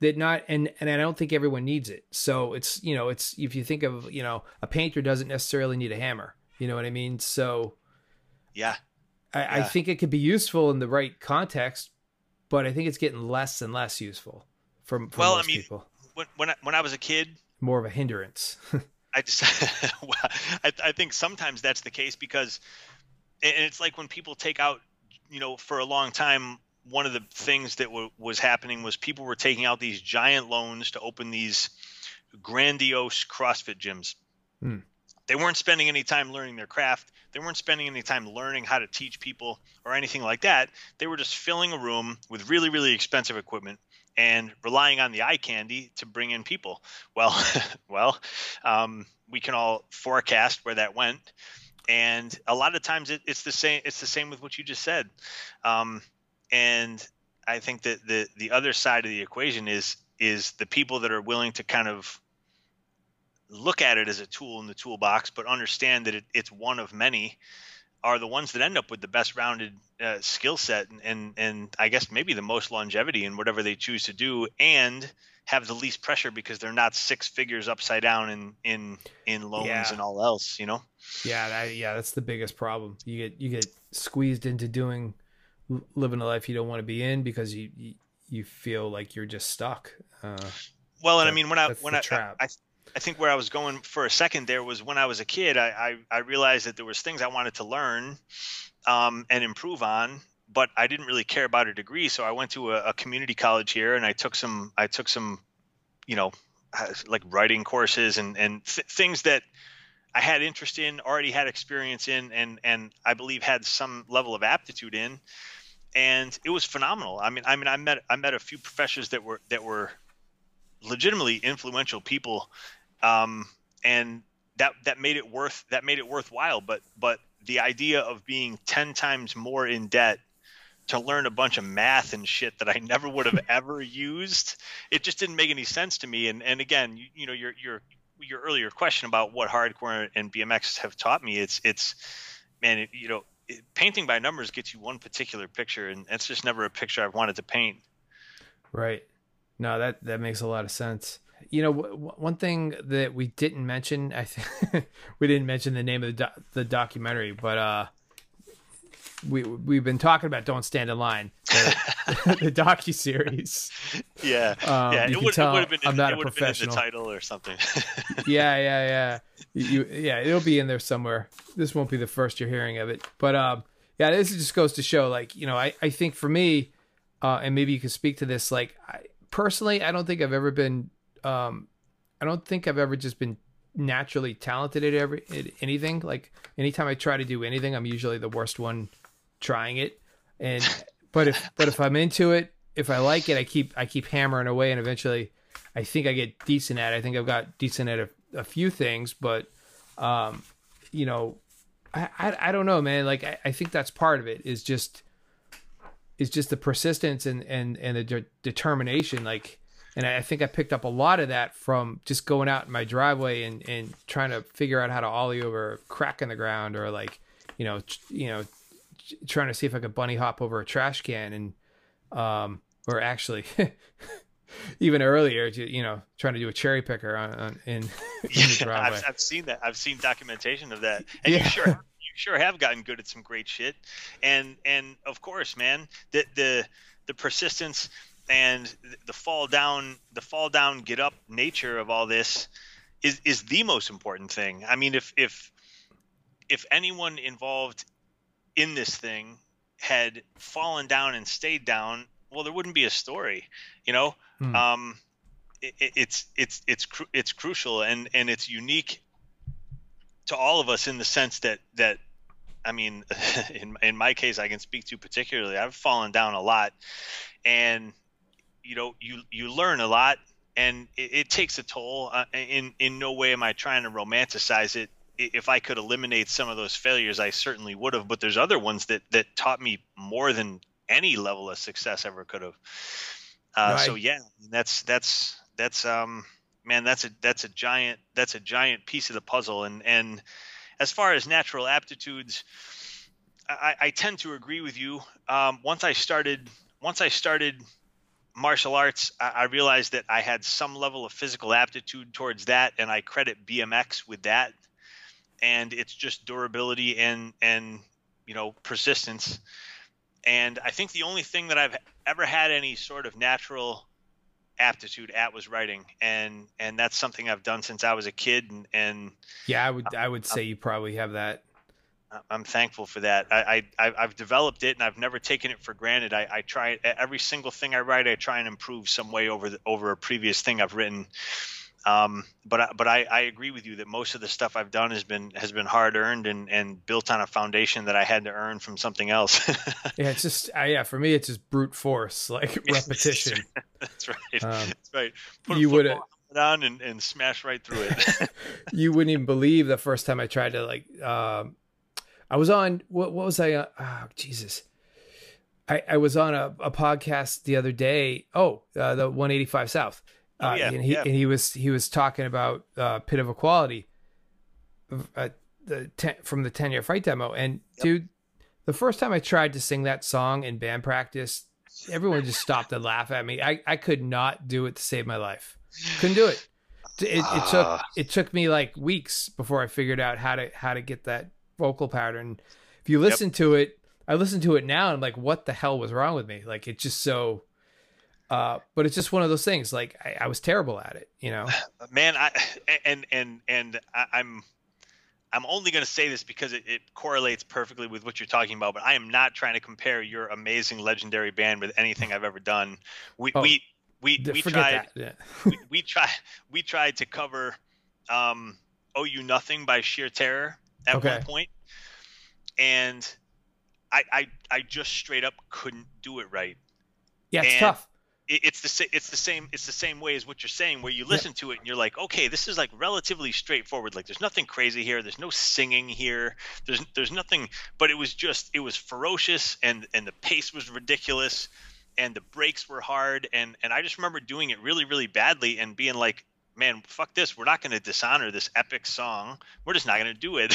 that not and and I don't think everyone needs it. So it's you know it's if you think of you know a painter doesn't necessarily need a hammer. You know what I mean? So yeah I, I think it could be useful in the right context, but I think it's getting less and less useful from, from Well, I most mean- people. when when I, when I was a kid More of a hindrance. *laughs* I just, *laughs* well, I, I think sometimes that's the case because, and it's like when people take out, you know, for a long time, one of the things that w- was happening was people were taking out these giant loans to open these grandiose CrossFit gyms. Hmm. They weren't spending any time learning their craft. They weren't spending any time learning how to teach people or anything like that. They were just filling a room with really, really expensive equipment and relying on the eye candy to bring in people. Well, *laughs* well, um, we can all forecast where that went, and a lot of times it, it's the same. It's the same with what you just said, um, and I think that the the other side of the equation is is the people that are willing to kind of look at it as a tool in the toolbox, but understand that it, it's one of many, are the ones that end up with the best rounded uh, skill set and, and and I guess maybe the most longevity in whatever they choose to do, and have the least pressure because they're not six figures upside down in in in loans Yeah. and all else. You know. yeah, that, yeah, that's the biggest problem. You get you get squeezed into doing living a life you don't want to be in because you you, you feel like you're just stuck. Uh, Well, and I mean when I when I, trap. I I think where I was going for a second there was when I was a kid, I, I, I realized that there was things I wanted to learn um, and improve on, but I didn't really care about a degree. So I went to a, a community college here and I took some, I took some, you know, uh, like writing courses and, and th- things that I had interest in, already had experience in, and, and I believe had some level of aptitude in. And it was phenomenal. I mean, I mean, I met, I met a few professors that were, that were legitimately influential people um, and that that made it worth that made it worthwhile. But but the idea of being ten times more in debt to learn a bunch of math and shit that I *laughs* never would have ever used, it just didn't make any sense to me. And and again, you, you know, your your your earlier question about what hardcore and BMX have taught me, it's it's man, it, you know, it, painting by numbers gets you one particular picture, and that's just never a picture I've wanted to paint. Right. No, that that makes a lot of sense. You know, w- one thing that we didn't mention, I think *laughs* we didn't mention the name of the do- the documentary, but uh, we we've been talking about "Don't Stand in Line," the, *laughs* *laughs* the docu series. Yeah, Um, yeah. It would, it would have been. I'm in, not a would have been the professional. title or something. yeah, yeah, yeah. You, yeah, it'll be in there somewhere. This won't be the first you're hearing of it, but um, yeah, this just goes to show, like, you know, I, I think for me, uh, and maybe you can speak to this, like, I, personally, I don't think I've ever been, um, I don't think I've ever just been naturally talented at every at anything. Like, anytime I try to do anything, I'm usually the worst one trying it. And but if but if I'm into it, if I like it, I keep I keep hammering away, and eventually, I think I get decent at. it. I think I've got decent at a, a few things, but um, you know, I, I I don't know, man. Like I, I think that's part of it. Is just is just the persistence and and and the de- determination. Like, and I think I picked up a lot of that from just going out in my driveway and and trying to figure out how to ollie over a crack in the ground or like, you know, tr- you know, tr- trying to see if I could bunny hop over a trash can and um or actually *laughs* even earlier you you know trying to do a cherry picker on, on in, *laughs* in the Yeah, driveway I've, I've seen that. I've seen documentation of that, and Yeah. you sure you sure have gotten good at some great shit. And and of course, man, the the the persistence and the fall down, the fall down, get up nature of all this is is the most important thing. I mean, if if if anyone involved in this thing had fallen down and stayed down, well, there wouldn't be a story, you know. Hmm. Um, it, it- it's it's it's cru- it's crucial and and it's unique to all of us in the sense that that I mean, *laughs* in in my case, I can speak to particularly. I've fallen down a lot, and you know, you you learn a lot, and it, it takes a toll. Uh, in in no way am I trying to romanticize it. If I could eliminate some of those failures, I certainly would have. But there's other ones that that taught me more than any level of success ever could have. Uh, Right. So yeah, that's that's that's um man, that's a that's a giant that's a giant piece of the puzzle. And and as far as natural aptitudes, I, I tend to agree with you. Um, once I started once I started martial arts, I, I realized that I had some level of physical aptitude towards that, and I credit BMX with that. And it's just durability and and you know persistence. And I think the only thing that I've ever had any sort of natural aptitude at was writing, and and that's something I've done since I was a kid, and and yeah i would i would say you probably have that I'm thankful for that. I, I I- I've developed it, and I've never taken it for granted. I, I try every single thing I write. I try and improve some way over the, over a previous thing I've written. Um, but I, but I, I agree with you that most of the stuff I've done has been has been hard earned and, and built on a foundation that I had to earn from something else. *laughs* yeah it's just uh, yeah for me it's just brute force *laughs* like repetition *laughs* That's right. Um, That's right. Put you would- on and, and smash right through it. you wouldn't even believe the first time I tried to like. Um, I was on what? What was I? On? Oh, Jesus. I, I was on a, a podcast the other day. Oh, uh, the 185 South. Oh, Uh, yeah, and he yeah. and he was he was talking about uh, Pit of Equality, uh, the ten, from the Ten Yard Fight demo. And dude, the first time I tried to sing that song in band practice, everyone just stopped and laughed at me. I, I could not do it to save my life. Couldn't do it. It, it took Ah. it took me like weeks before I figured out how to how to get that vocal pattern. If you listen to it, I listen to it now and I'm like, what the hell was wrong with me? Like it's just so Uh, but it's just one of those things. Like I, I was terrible at it, you know. *sighs* Man, I and and and I, I'm I'm only going to say this because it, it, correlates perfectly with what you're talking about, but I am not trying to compare your amazing legendary band with anything I've ever done. We Oh, we we, we tried. Yeah. we, *laughs* we tried we tried to cover um, "Oh You Nothing" by Sheer Terror at Okay. one point, and I, I I just straight up couldn't do it right. Yeah, it's And- tough. It, it's the it's the same it's the same way as what you're saying, where you listen to it and you're like, okay, this is like relatively straightforward. Like there's nothing crazy here. There's no singing here. There's there's nothing. But it was just it was ferocious and and the pace was ridiculous, and the breaks were hard. And and I just remember doing it really really badly and being like. Man, fuck this. We're not going to dishonor this epic song. We're just not going to do it.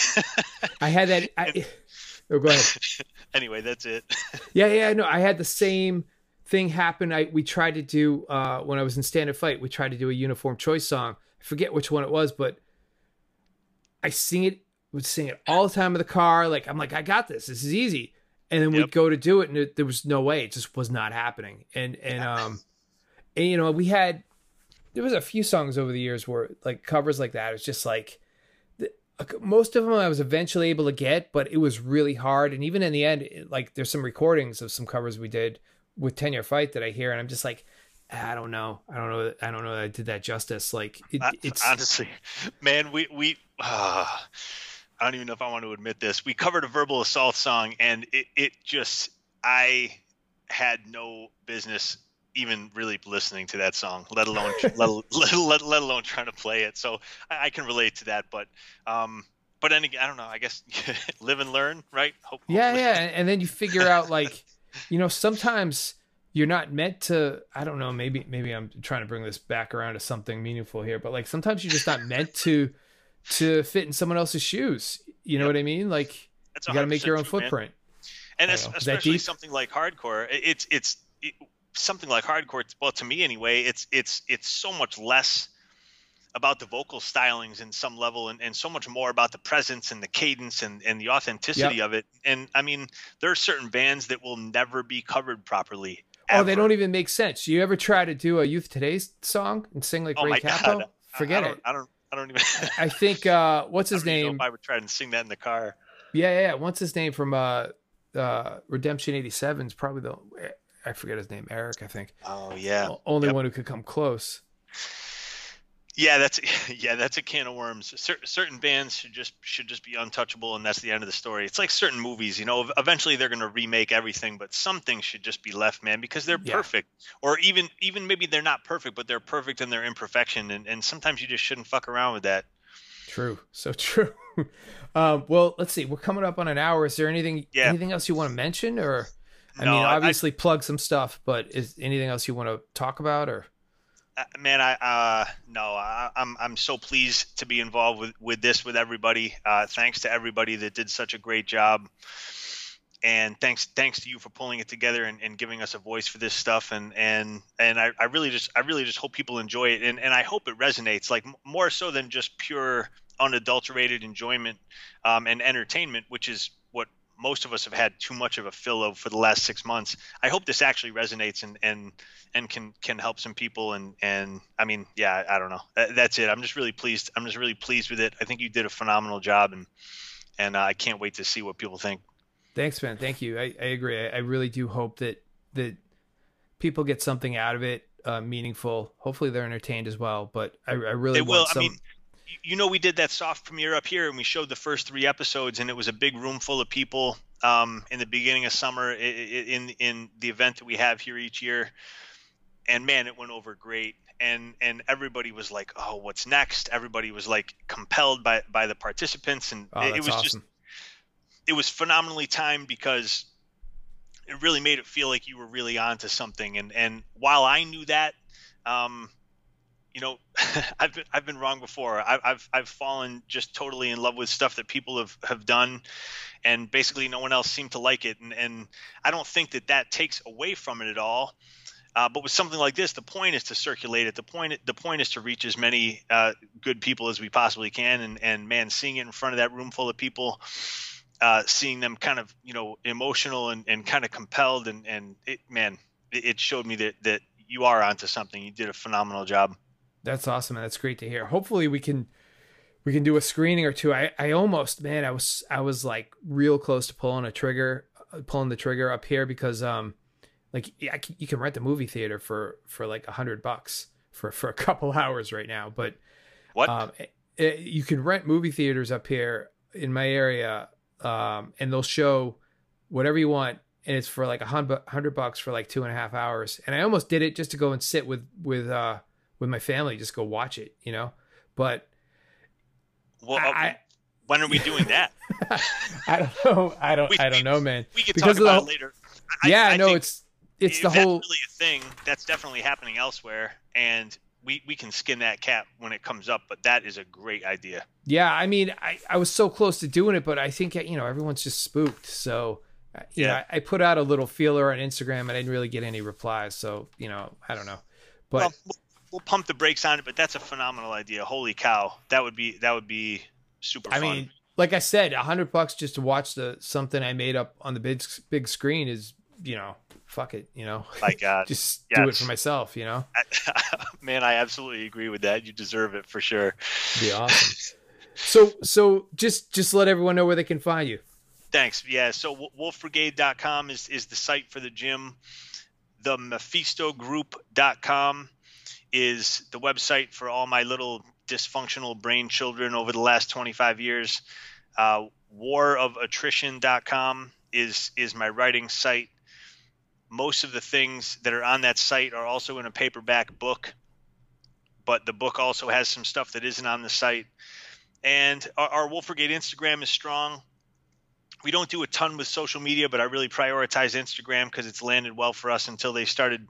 I had that. *laughs* I, oh, go ahead. *laughs* anyway, that's it. Yeah, yeah, no, I had the same thing happened. I we tried to do uh when I was in stand up fight, we tried to do a uniform choice song. I forget which one it was, but I sing it would sing it all the time in the car. Like I'm like, I got this. This is easy. And then we'd go to do it and it, there was no way. It just was not happening. And and um and you know, we had there was a few songs over the years where like covers like that. It's just like the, most of them I was eventually able to get, but it was really hard. And even in the end, it- like there's some recordings of some covers we did with Ten Yard Fight that I hear, and I'm just like, "Ah, I don't know, I don't know, I don't know that I did that justice. Like it, it's honestly, *laughs* man, we we uh, I don't even know if I want to admit this. We covered a verbal assault song, and it it just I had no business even really listening to that song, let alone let, *laughs* let, let, let alone trying to play it. So I, I can relate to that, but um. But then I don't know. I guess *laughs* live and learn, right? Hope, yeah, hopefully- yeah. And then you figure out like, you know, sometimes you're not meant to. I don't know. Maybe maybe I'm trying to bring this back around to something meaningful here, but like sometimes you're just not meant to to fit in someone else's shoes. You know Yep. what I mean? Like That's you got to make your own true, man. footprint. and es- know. Especially something like hardcore it's it's it, something like hardcore well to me anyway it's it's it's so much less about the vocal stylings in some level and, and so much more about the presence and the cadence and, and the authenticity of it and i mean there are certain bands that will never be covered properly Oh, they don't even make sense. Do you ever try to do a Youth Today's song and sing like oh Ray Cappo? god Forget I don't, it. i don't i don't even *laughs* I think uh what's I his don't even know name? if i would try to sing that in the car Yeah, yeah, yeah. What's his name from uh uh Redemption 87 is probably the I forget his name, Eric, I think. oh yeah Only Yep. one who could come close. Yeah, that's *laughs* yeah, that's a can of worms. Cer- certain bands should just should just be untouchable, and that's the end of the story. It's like certain movies, you know. Eventually, they're going to remake everything, but some things should just be left, man, because they're Yeah. perfect. Or even even maybe they're not perfect, but they're perfect in their imperfection, and and sometimes you just shouldn't fuck around with that. True. So *laughs* true. um well, let's see. We're coming up on an hour. Is there anything Yeah. anything else you want to mention or I No, mean, I- I- obviously plug some stuff, but is anything else you want to talk about or man, I uh no, I, I'm I'm so pleased to be involved with with this with everybody. Uh, thanks to everybody that did such a great job, and thanks thanks to you for pulling it together and, and giving us a voice for this stuff. And and and I, I really just I really just hope people enjoy it, and and I hope it resonates like more so than just pure unadulterated enjoyment um, and entertainment, which is most of us have had too much of a fill of for the last six months. I hope this actually resonates and and and can can help some people and and I mean yeah I don't know that's it I'm just really pleased I'm just really pleased with it I think you did a phenomenal job and and uh, I can't wait to see what people think Thanks, man. Thank you. I, I agree. I, I really do hope that that people get something out of it, uh, meaningful. Hopefully, they're entertained as well. But I, I really they will some. I mean you- know we did that soft premiere up here and we showed the first three episodes and it was a big room full of people um, in the beginning of summer in in the event that we have here each year and man it went over great and and everybody was like oh what's next everybody was like compelled by by the participants and oh, it, it was awesome. just it was phenomenally timed because it really made it feel like you were really onto something. And and while I knew that, um, you know, *laughs* I've been I've been wrong before. I, I've I've fallen just totally in love with stuff that people have have done, and basically no one else seemed to like it. And and I don't think that that takes away from it at all. Uh, but with something like this, the point is to circulate it. The point the point is to reach as many uh, good people as we possibly can. And and man, seeing it in front of that room full of people, uh, seeing them kind of you know emotional and, and kind of compelled, and and it man, it, it showed me that that you are onto something. You did a phenomenal job. That's awesome, and that's great to hear. Hopefully, we can we can do a screening or two. I I almost man, I was I was like real close to pulling a trigger, uh, pulling the trigger up here because um, like you can rent the movie theater for for like a hundred bucks for for a *laughs* couple hours right now, but what um, it, it, eh, you can rent movie theaters up here in my area, um, and they'll show whatever you want and it's for like a hundred bucks for like two and a half hours. And I almost did it just to go and sit with with uh with my family, just go watch it, you know. But well, I, *laughs* when are we doing that? *laughs* I don't know. I don't. We, I don't know, man. We can because talk about the, it later. Yeah, I, I no, it's it's the whole. Really a thing. That's definitely happening elsewhere, and we we can skin that cat when it comes up. But that is a great idea. Yeah, I mean, I I was so close to doing it, but I think you know everyone's just spooked. So you yeah. know, I put out a little feeler on Instagram and I didn't really get any replies. So, you know, I don't know. But well, we'll pump the brakes on it, but that's a phenomenal idea. Holy cow. That would be that would be super I fun. mean, like I said, a hundred bucks just to watch the something I made up on the big big screen is, you know, fuck it, you know. My *laughs* God, just yes. do it for myself, you know. *laughs* Man, I absolutely agree with that. You deserve it for sure. Be *laughs* awesome. so, so just just let everyone know where they can find you. Thanks. Yeah. So wolfbrigade.com is, is the site for the gym. The mephistogroup.com is the website for all my little dysfunctional brain children over the last 25 years. Uh, warofattrition.com is is my writing site. Most of the things that are on that site are also in a paperback book, but the book also has some stuff that isn't on the site. And our, our Wolf Brigade Instagram is strong we don't do a ton with social media, but I really prioritize Instagram because it's landed well for us until they started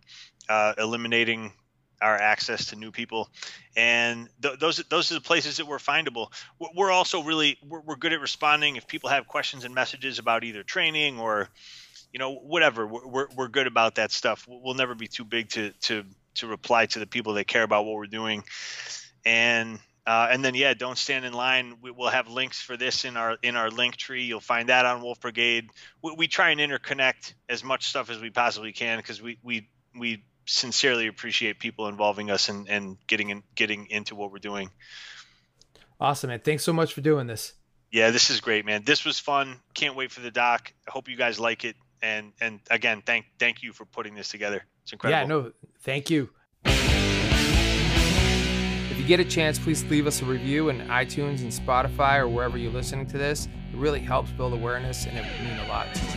uh, eliminating our access to new people, and th- those those are the places that we're findable. We're also really we're, we're good at responding if people have questions and messages about either training or you know whatever. We're we're good about that stuff. We'll never be too big to to to reply to the people that care about what we're doing, and uh, and then yeah, don't stand in line. We, will have links for this in our in our link tree. You'll find that on Wolf Brigade. We, we try and interconnect as much stuff as we possibly can because we we we sincerely appreciate people involving us and and getting in, getting into what we're doing. Awesome, man! Thanks so much for doing this. Yeah, this is great, man. This was fun. Can't wait for the doc. I hope you guys like it. And and again, thank thank you for putting this together. It's incredible. Yeah, no, thank you If you get a chance, please leave us a review in iTunes and Spotify or wherever you're listening to this. It really helps build awareness and it would mean a lot to me.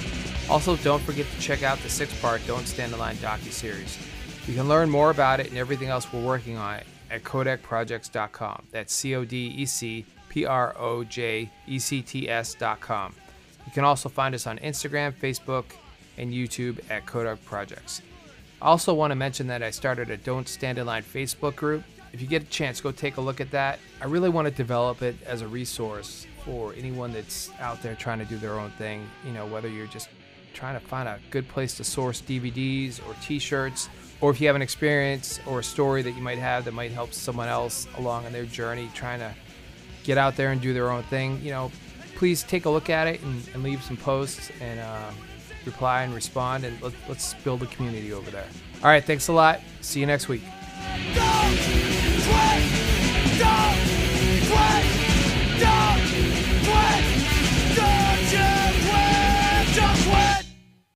Also, don't forget to check out the six part Don't Stand in Line docu-series. You can learn more about it and everything else we're working on at codecprojects.com. That's C O D E C P R O J E C T S.com. You can also find us on Instagram, Facebook, and YouTube at Codec Projects. I also want to mention that I started a Don't Stand in Line Facebook group if you get a chance, go take a look at that. I really want to develop it as a resource for anyone that's out there trying to do their own thing. You know, whether you're just trying to find a good place to source DVDs or T-shirts, or if you have an experience or a story that you might have that might help someone else along in their journey trying to get out there and do their own thing, you know, please take a look at it and, and leave some posts and uh, reply and respond. And let, us build a community over there. All right. Thanks a lot. See you next week. Don't quit, don't quit, don't quit,